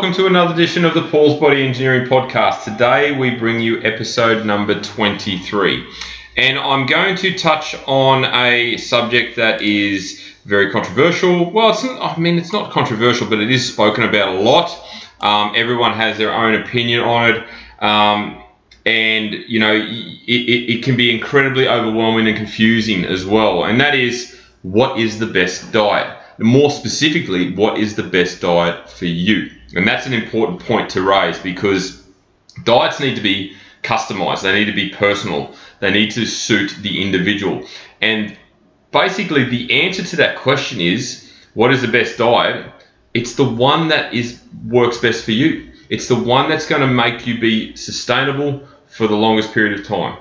welcome to another edition of the Paul's Body Engineering Podcast. Today we bring you episode number 23. And I'm going to touch on a subject that is very controversial. Well, it's I mean, it's not controversial, but it is spoken about a lot. Um, everyone has their own opinion on it. Um, and, you know, it, it, it can be incredibly overwhelming and confusing as well. And that is what is the best diet? more specifically, what is the best diet for you? And that's an important point to raise because diets need to be customized, they need to be personal, they need to suit the individual. And basically, the answer to that question is what is the best diet? It's the one that is works best for you. It's the one that's going to make you be sustainable for the longest period of time.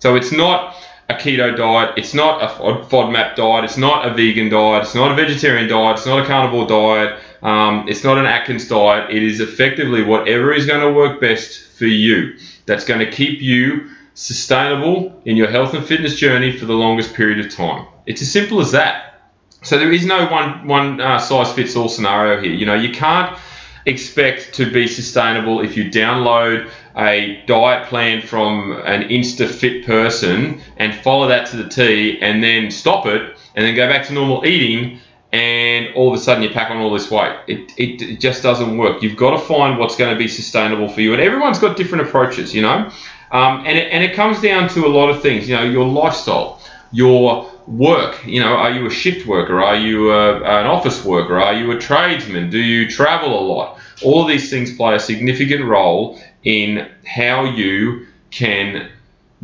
So it's not a keto diet. It's not a FODMAP diet. It's not a vegan diet. It's not a vegetarian diet. It's not a carnivore diet. Um, it's not an Atkins diet. It is effectively whatever is going to work best for you. That's going to keep you sustainable in your health and fitness journey for the longest period of time. It's as simple as that. So there is no one one uh, size fits all scenario here. You know, you can't expect to be sustainable if you download a diet plan from an Insta Fit person and follow that to the T and then stop it and then go back to normal eating and all of a sudden you pack on all this weight. It, it, it just doesn't work. You've got to find what's going to be sustainable for you. And everyone's got different approaches, you know. Um, and, it, and it comes down to a lot of things, you know, your lifestyle, your work. You know, are you a shift worker? Are you a, an office worker? Are you a tradesman? Do you travel a lot? All of these things play a significant role in how you can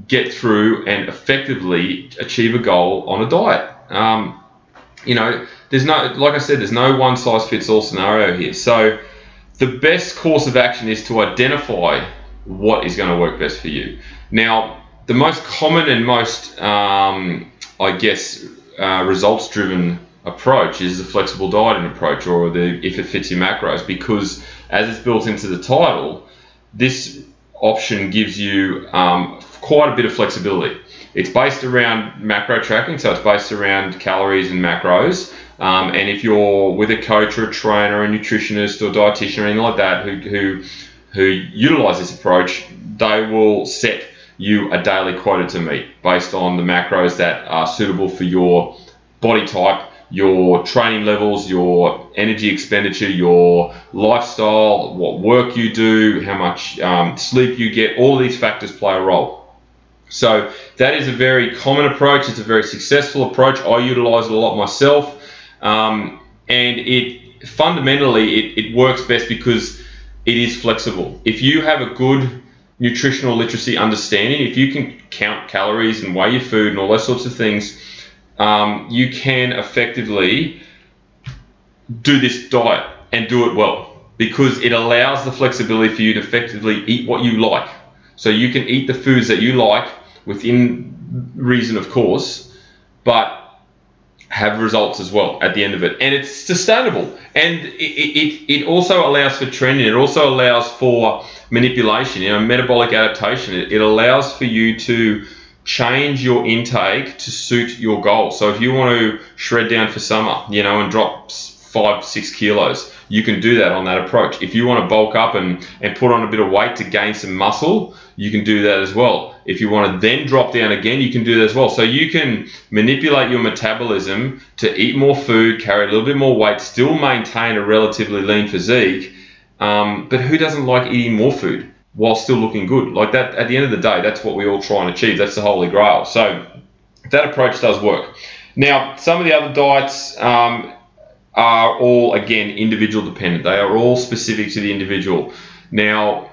get through and effectively achieve a goal on a diet. Um, you know, there's no, like I said, there's no one size fits all scenario here. So the best course of action is to identify what is going to work best for you. Now, the most common and most um, I guess, uh, results driven approach is the flexible dieting approach or the if it fits your macros because as it's built into the title, this option gives you um, quite a bit of flexibility. It's based around macro tracking, so it's based around calories and macros. Um, and if you're with a coach or a trainer, a nutritionist or dietitian or anything like that who, who, who utilize this approach, they will set you a daily quota to meet based on the macros that are suitable for your body type, your training levels, your energy expenditure, your lifestyle, what work you do, how much um, sleep you get, all these factors play a role. So that is a very common approach. It's a very successful approach. I utilize it a lot myself, um, and it fundamentally it, it works best because it is flexible. If you have a good nutritional literacy understanding, if you can count calories and weigh your food and all those sorts of things, um, you can effectively do this diet and do it well because it allows the flexibility for you to effectively eat what you like. So you can eat the foods that you like within reason, of course, but have results as well at the end of it. And it's sustainable. And it, it, it also allows for training. It also allows for manipulation, you know, metabolic adaptation. It, it allows for you to change your intake to suit your goal. So if you want to shred down for summer, you know, and drop five, six kilos, you can do that on that approach. If you want to bulk up and, and put on a bit of weight to gain some muscle, you can do that as well. If you want to then drop down again, you can do that as well. So you can manipulate your metabolism to eat more food, carry a little bit more weight, still maintain a relatively lean physique. Um, but who doesn't like eating more food while still looking good? Like that, at the end of the day, that's what we all try and achieve. That's the holy grail. So that approach does work. Now, some of the other diets, um, are all again individual dependent. They are all specific to the individual. Now,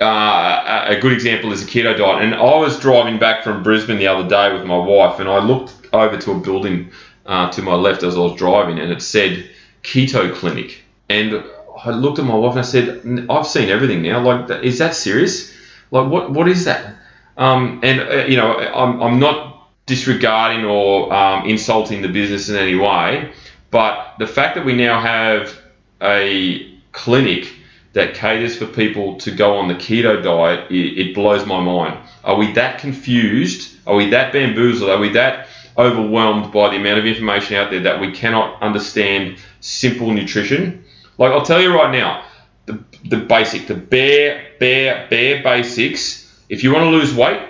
uh, a good example is a keto diet. And I was driving back from Brisbane the other day with my wife, and I looked over to a building uh, to my left as I was driving, and it said keto clinic. And I looked at my wife and I said, "I've seen everything now. Like, is that serious? Like, what what is that?" Um, and uh, you know, I'm I'm not disregarding or um, insulting the business in any way. But the fact that we now have a clinic that caters for people to go on the keto diet, it, it, blows my mind. Are we that confused? Are we that bamboozled? Are we that overwhelmed by the amount of information out there that we cannot understand simple nutrition? Like, I'll tell you right now, the, the basic, the bare, bare, bare basics. If you want to lose weight,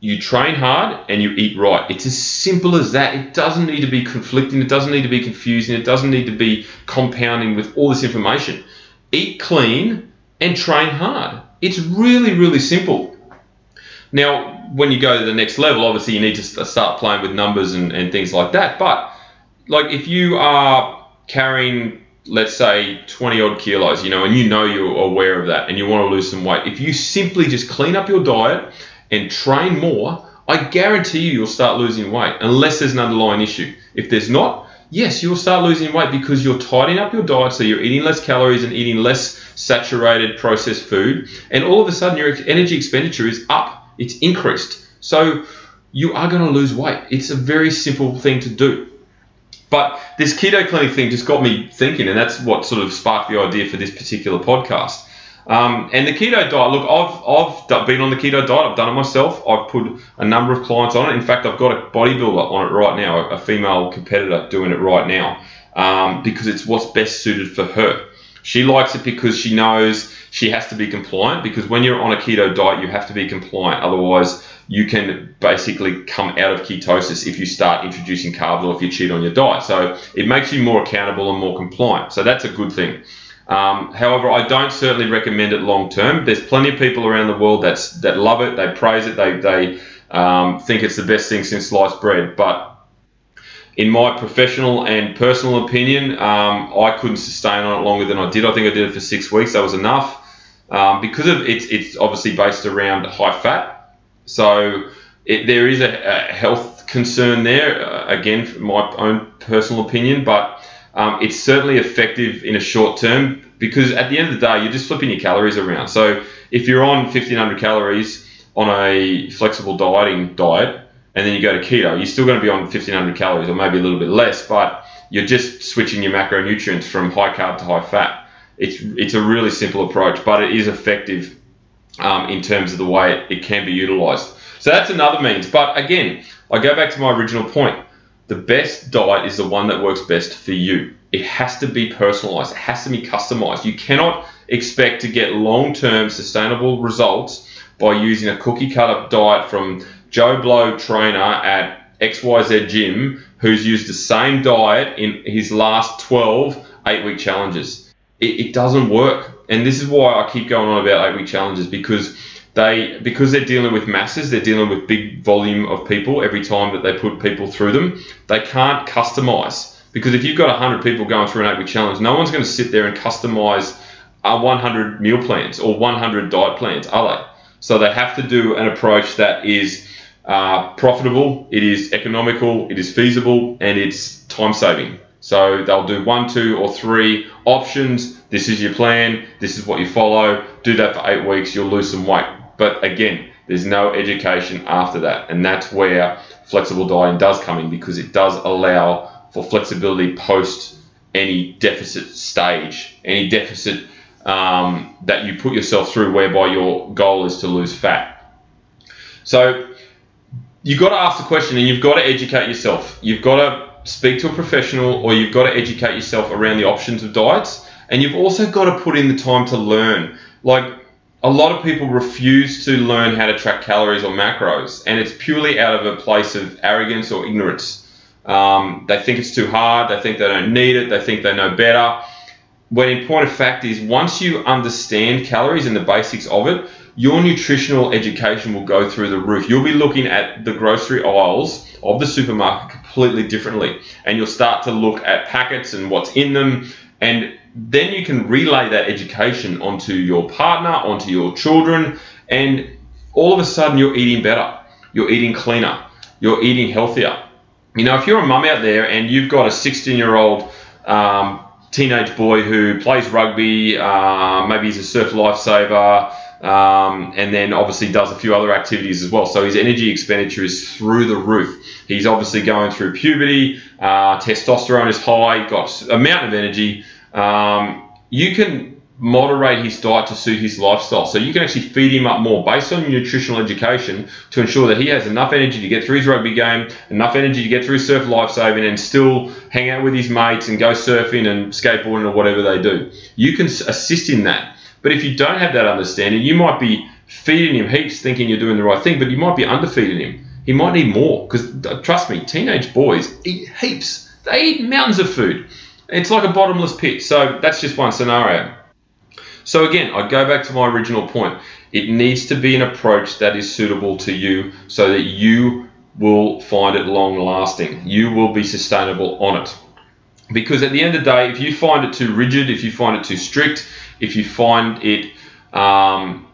you train hard and you eat right. It's as simple as that. It doesn't need to be conflicting, it doesn't need to be confusing, it doesn't need to be compounding with all this information. Eat clean and train hard. It's really, really simple. Now, when you go to the next level, obviously you need to start playing with numbers and, and things like that. But, like, if you are carrying, let's say, 20 odd kilos, you know, and you know you're aware of that and you want to lose some weight, if you simply just clean up your diet, and train more, I guarantee you you'll start losing weight unless there's an underlying issue. If there's not, yes, you'll start losing weight because you're tidying up your diet so you're eating less calories and eating less saturated processed food, and all of a sudden your energy expenditure is up, it's increased. So you are going to lose weight. It's a very simple thing to do. But this keto clinic thing just got me thinking, and that's what sort of sparked the idea for this particular podcast. Um, and the keto diet, look, I've, I've been on the keto diet, I've done it myself. I've put a number of clients on it. In fact, I've got a bodybuilder on it right now, a female competitor doing it right now, um, because it's what's best suited for her. She likes it because she knows she has to be compliant, because when you're on a keto diet, you have to be compliant. Otherwise, you can basically come out of ketosis if you start introducing carbs or if you cheat on your diet. So it makes you more accountable and more compliant. So that's a good thing. Um, however, I don't certainly recommend it long term. There's plenty of people around the world that's that love it, they praise it, they they um, think it's the best thing since sliced bread. But in my professional and personal opinion, um, I couldn't sustain on it longer than I did. I think I did it for six weeks. That was enough um, because of it's it's obviously based around high fat. So it, there is a, a, health concern there. Uh, again, my own personal opinion, but um, it's certainly effective in a short term because at the end of the day, you're just flipping your calories around. So if you're on 1500 calories on a flexible dieting diet, and then you go to keto, you're still going to be on 1500 calories or maybe a little bit less, but you're just switching your macronutrients from high carb to high fat. It's it's a really simple approach, but it is effective um, in terms of the way it, it can be utilized. So that's another means. But again, I go back to my original point the best diet is the one that works best for you. It has to be personalized, it has to be customized. You cannot expect to get long term sustainable results by using a cookie cutter diet from Joe Blow trainer at XYZ gym who's used the same diet in his last 12 eight week challenges. It, it doesn't work. And this is why I keep going on about eight week challenges because they because they're dealing with masses, they're dealing with big volume of people every time that they put people through them. They can't customize because if you've got 100 people going through an eight week challenge, no one's going to sit there and customize uh, 100 meal plans or 100 diet plans, are they? So they have to do an approach that is uh, profitable, it is economical, it is feasible, and it's time saving. So they'll do one, two, or three options. This is your plan. This is what you follow. Do that for eight weeks. You'll lose some weight. But again, there's no education after that. And that's where flexible dieting does come in because it does allow for flexibility post any deficit stage, any deficit um, that you put yourself through whereby your goal is to lose fat. So you've got to ask the question and you've got to educate yourself. You've got to speak to a professional or you've got to educate yourself around the options of diets. And you've also got to put in the time to learn. Like a lot of people refuse to learn how to track calories or macros, and it's purely out of a place of arrogance or ignorance. Um, they think it's too hard, they think they don't need it, they think they know better. When in point of fact is, once you understand calories and the basics of it, your nutritional education will go through the roof. You'll be looking at the grocery aisles of the supermarket completely differently, and you'll start to look at packets and what's in them, and then you can relay that education onto your partner, onto your children, and all of a sudden you're eating better, you're eating cleaner, you're eating healthier. You know, if you're a mum out there and you've got a 16 year old um, teenage boy who plays rugby, uh, maybe he's a surf lifesaver, um, and then obviously does a few other activities as well. So his energy expenditure is through the roof. He's obviously going through puberty, uh, testosterone is high, got a mountain of energy, um, you can moderate his diet to suit his lifestyle. So you can actually feed him up more based on your nutritional education to ensure that he has enough energy to get through his rugby game, enough energy to get through surf lifesaving, and still hang out with his mates and go surfing and skateboarding or whatever they do. You can assist in that. But if you don't have that understanding, you might be feeding him heaps thinking you're doing the right thing, but you might be underfeeding him. He might need more because trust me, teenage boys eat heaps. They eat mountains of food. It's like a bottomless pit. So that's just one scenario. So again, I go back to my original point. It needs to be an approach that is suitable to you so that you will find it long lasting. You will be sustainable on it. Because at the end of the day, if you find it too rigid, if you find it too strict, if you find it um,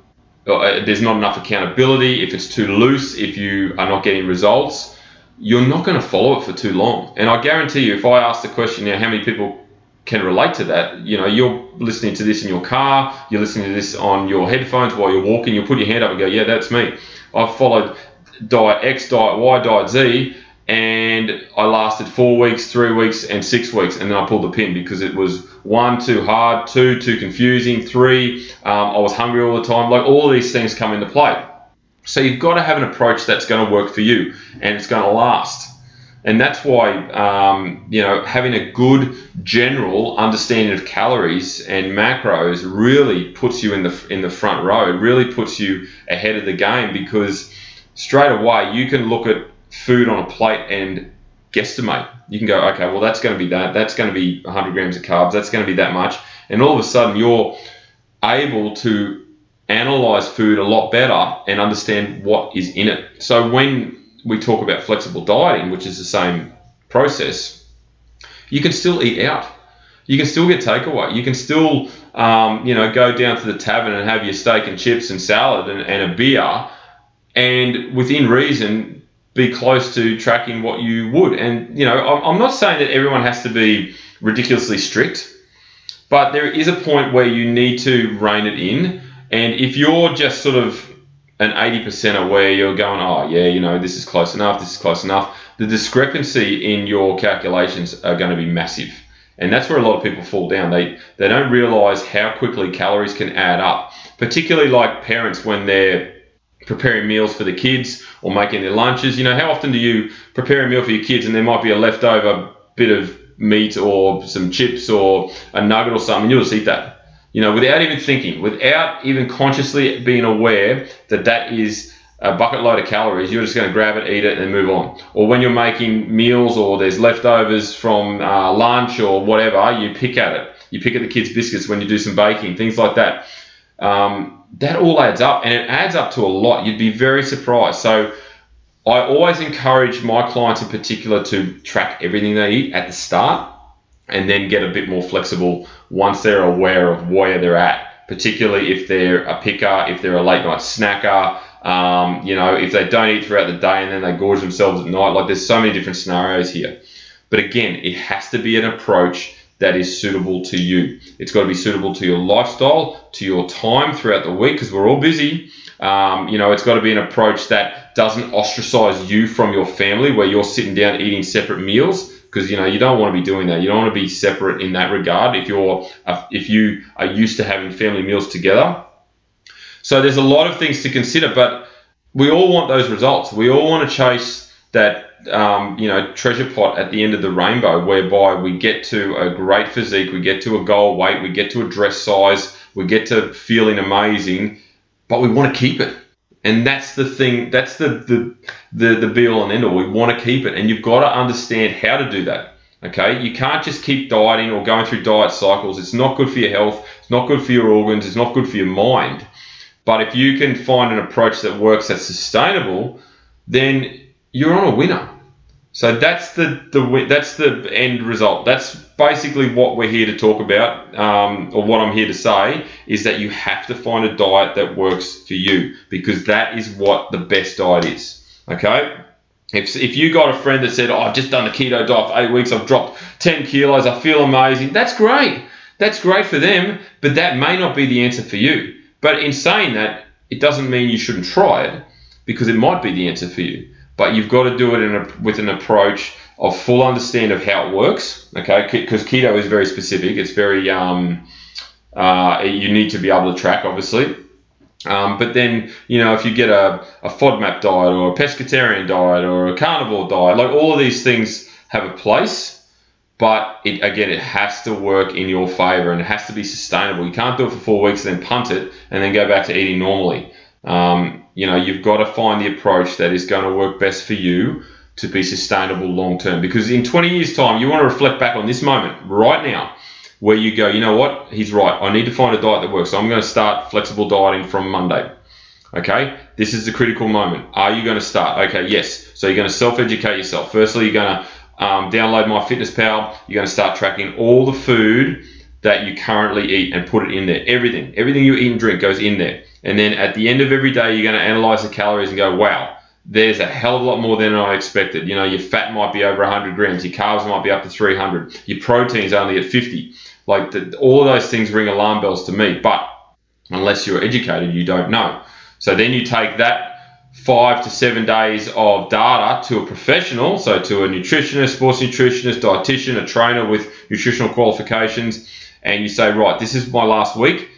uh, there's not enough accountability, if it's too loose, if you are not getting results, you're not going to follow it for too long. And I guarantee you, if I ask the question, now, how many people can relate to that? You know, you're listening to this in your car, you're listening to this on your headphones while you're walking, you'll put your hand up and go, yeah, that's me. I've followed diet X, diet Y, diet Z, and I lasted four weeks, three weeks, and six weeks, and then I pulled the pin because it was one too hard, two too confusing, three um, I was hungry all the time. Like all these things come into play. So you've got to have an approach that's going to work for you and it's going to last. And that's why um, you know having a good general understanding of calories and macros really puts you in the in the front row. It really puts you ahead of the game because straight away you can look at food on a plate and guesstimate. You can go, okay, well, that's going to be that. That's going to be 100 grams of carbs. That's going to be that much. And all of a sudden, you're able to analyze food a lot better and understand what is in it. So when we talk about flexible dieting, which is the same process, you can still eat out. You can still get takeaway. You can still, um, you know, go down to the tavern and have your steak and chips and salad and, and a beer, and within reason, be close to tracking what you would. And, you know, I'm not saying that everyone has to be ridiculously strict, but there is a point where you need to rein it in. And if you're just sort of an 80% where you're going, oh, yeah, you know, this is close enough, this is close enough, the discrepancy in your calculations are going to be massive. And that's where a lot of people fall down. They, they don't realize how quickly calories can add up, particularly like parents when they're preparing meals for the kids or making their lunches. You know, how often do you prepare a meal for your kids and there might be a leftover bit of meat or some chips or a nugget or something, you'll just eat that. You know, without even thinking, without even consciously being aware that that is a bucket load of calories, you're just going to grab it, eat it, and move on. Or when you're making meals or there's leftovers from uh, lunch or whatever, you pick at it. You pick at the kids' biscuits when you do some baking, things like that. Um, that all adds up and it adds up to a lot. You'd be very surprised. So I always encourage my clients in particular to track everything they eat at the start and then get a bit more flexible once they're aware of where they're at, particularly if they're a picker, if they're a late night snacker. Um, you know, if they don't eat throughout the day and then they gorge themselves at night, like there's so many different scenarios here. But again, it has to be an approach that is suitable to you. It's got to be suitable to your lifestyle, to your time throughout the week, because we're all busy. Um, you know, it's got to be an approach that doesn't ostracize you from your family, where you're sitting down eating separate meals, because you know you don't want to be doing that. You don't want to be separate in that regard. If you're uh, if you are used to having family meals together, so there's a lot of things to consider, but we all want those results. We all want to chase that um, you know treasure pot at the end of the rainbow, whereby we get to a great physique, we get to a goal weight, we get to a dress size, we get to feeling amazing, but we want to keep it. And that's the thing. That's the the the, the be all and end all. We want to keep it, and you've got to understand how to do that. Okay, you can't just keep dieting or going through diet cycles. It's not good for your health. It's not good for your organs. It's not good for your mind. But if you can find an approach that works that's sustainable, then you're on a winner. So that's the, the that's the end result. That's basically what we're here to talk about, um, or what I'm here to say is that you have to find a diet that works for you because that is what the best diet is. Okay. If, if you got a friend that said, oh, I've just done a keto diet for eight weeks, I've dropped 10 kilos, I feel amazing, that's great. That's great for them, but that may not be the answer for you. But in saying that, it doesn't mean you shouldn't try it because it might be the answer for you but you've got to do it a, with an approach of full understand of how it works. Okay, because keto is very specific. It's very um, Uh, you need to be able to track, obviously. Um, but then, you know, if you get a, a FODMAP diet or a pescatarian diet or a carnivore diet, like all of these things have a place, but it, again, it has to work in your favor and it has to be sustainable. You can't do it for four weeks and then punt it and then go back to eating normally. Um, you know, you've got to find the approach that is going to work best for you to be sustainable long term. Because in 20 years' time, you want to reflect back on this moment right now where you go, you know what, he's right. I need to find a diet that works. So I'm going to start flexible dieting from Monday. Okay, this is the critical moment. Are you going to start? Okay, yes. So you're going to self educate yourself. Firstly, you're going to um, download MyFitnessPal. You're going to start tracking all the food that you currently eat and put it in there. Everything, everything you eat and drink goes in there. And then at the end of every day, you're going to analyze the calories and go, wow, there's a hell of a lot more than I expected. You know, your fat might be over 100 grams, your carbs might be up to 300, your protein's only at 50. Like the, all of those things ring alarm bells to me. But unless you're educated, you don't know. So then you take that five to seven days of data to a professional, so to a nutritionist, sports nutritionist, dietitian, a trainer with nutritional qualifications, and you say, right, this is my last week.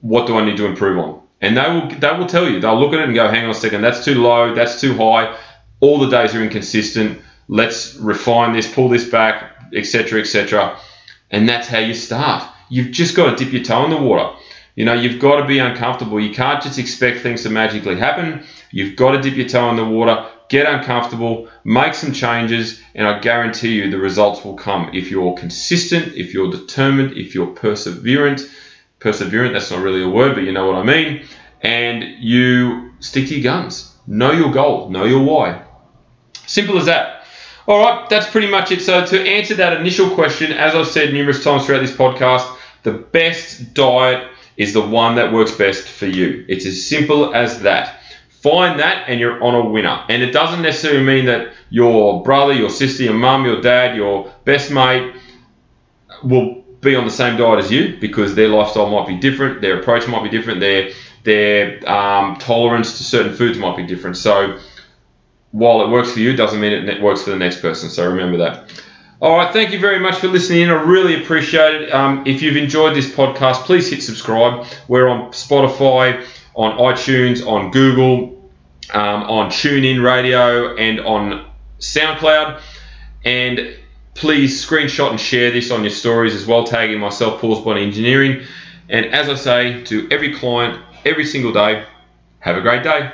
What do I need to improve on? And they will they will tell you. They'll look at it and go, hang on a second, that's too low, that's too high. All the days are inconsistent. Let's refine this, pull this back, etc., etc. And that's how you start. You've just got to dip your toe in the water. You know, you've got to be uncomfortable. You can't just expect things to magically happen. You've got to dip your toe in the water, get uncomfortable, make some changes, and I guarantee you the results will come if you're consistent, if you're determined, if you're perseverant. Perseverant, that's not really a word, but you know what I mean. And you stick to your guns. Know your goal, know your why. Simple as that. All right, that's pretty much it. So, to answer that initial question, as I've said numerous times throughout this podcast, the best diet is the one that works best for you. It's as simple as that. Find that and you're on a winner. And it doesn't necessarily mean that your brother, your sister, your mum, your dad, your best mate will be on the same diet as you because their lifestyle might be different, their approach might be different, their their um, tolerance to certain foods might be different. So while it works for you, doesn't mean it works for the next person. So remember that. All right, thank you very much for listening in. I really appreciate it. Um, if you've enjoyed this podcast, please hit subscribe. We're on Spotify, on iTunes, on Google, um, on TuneIn Radio, and on SoundCloud. And please screenshot and share this on your stories as well, tagging myself, Paul's Body Engineering. And as I say to every client, every single day, have a great day.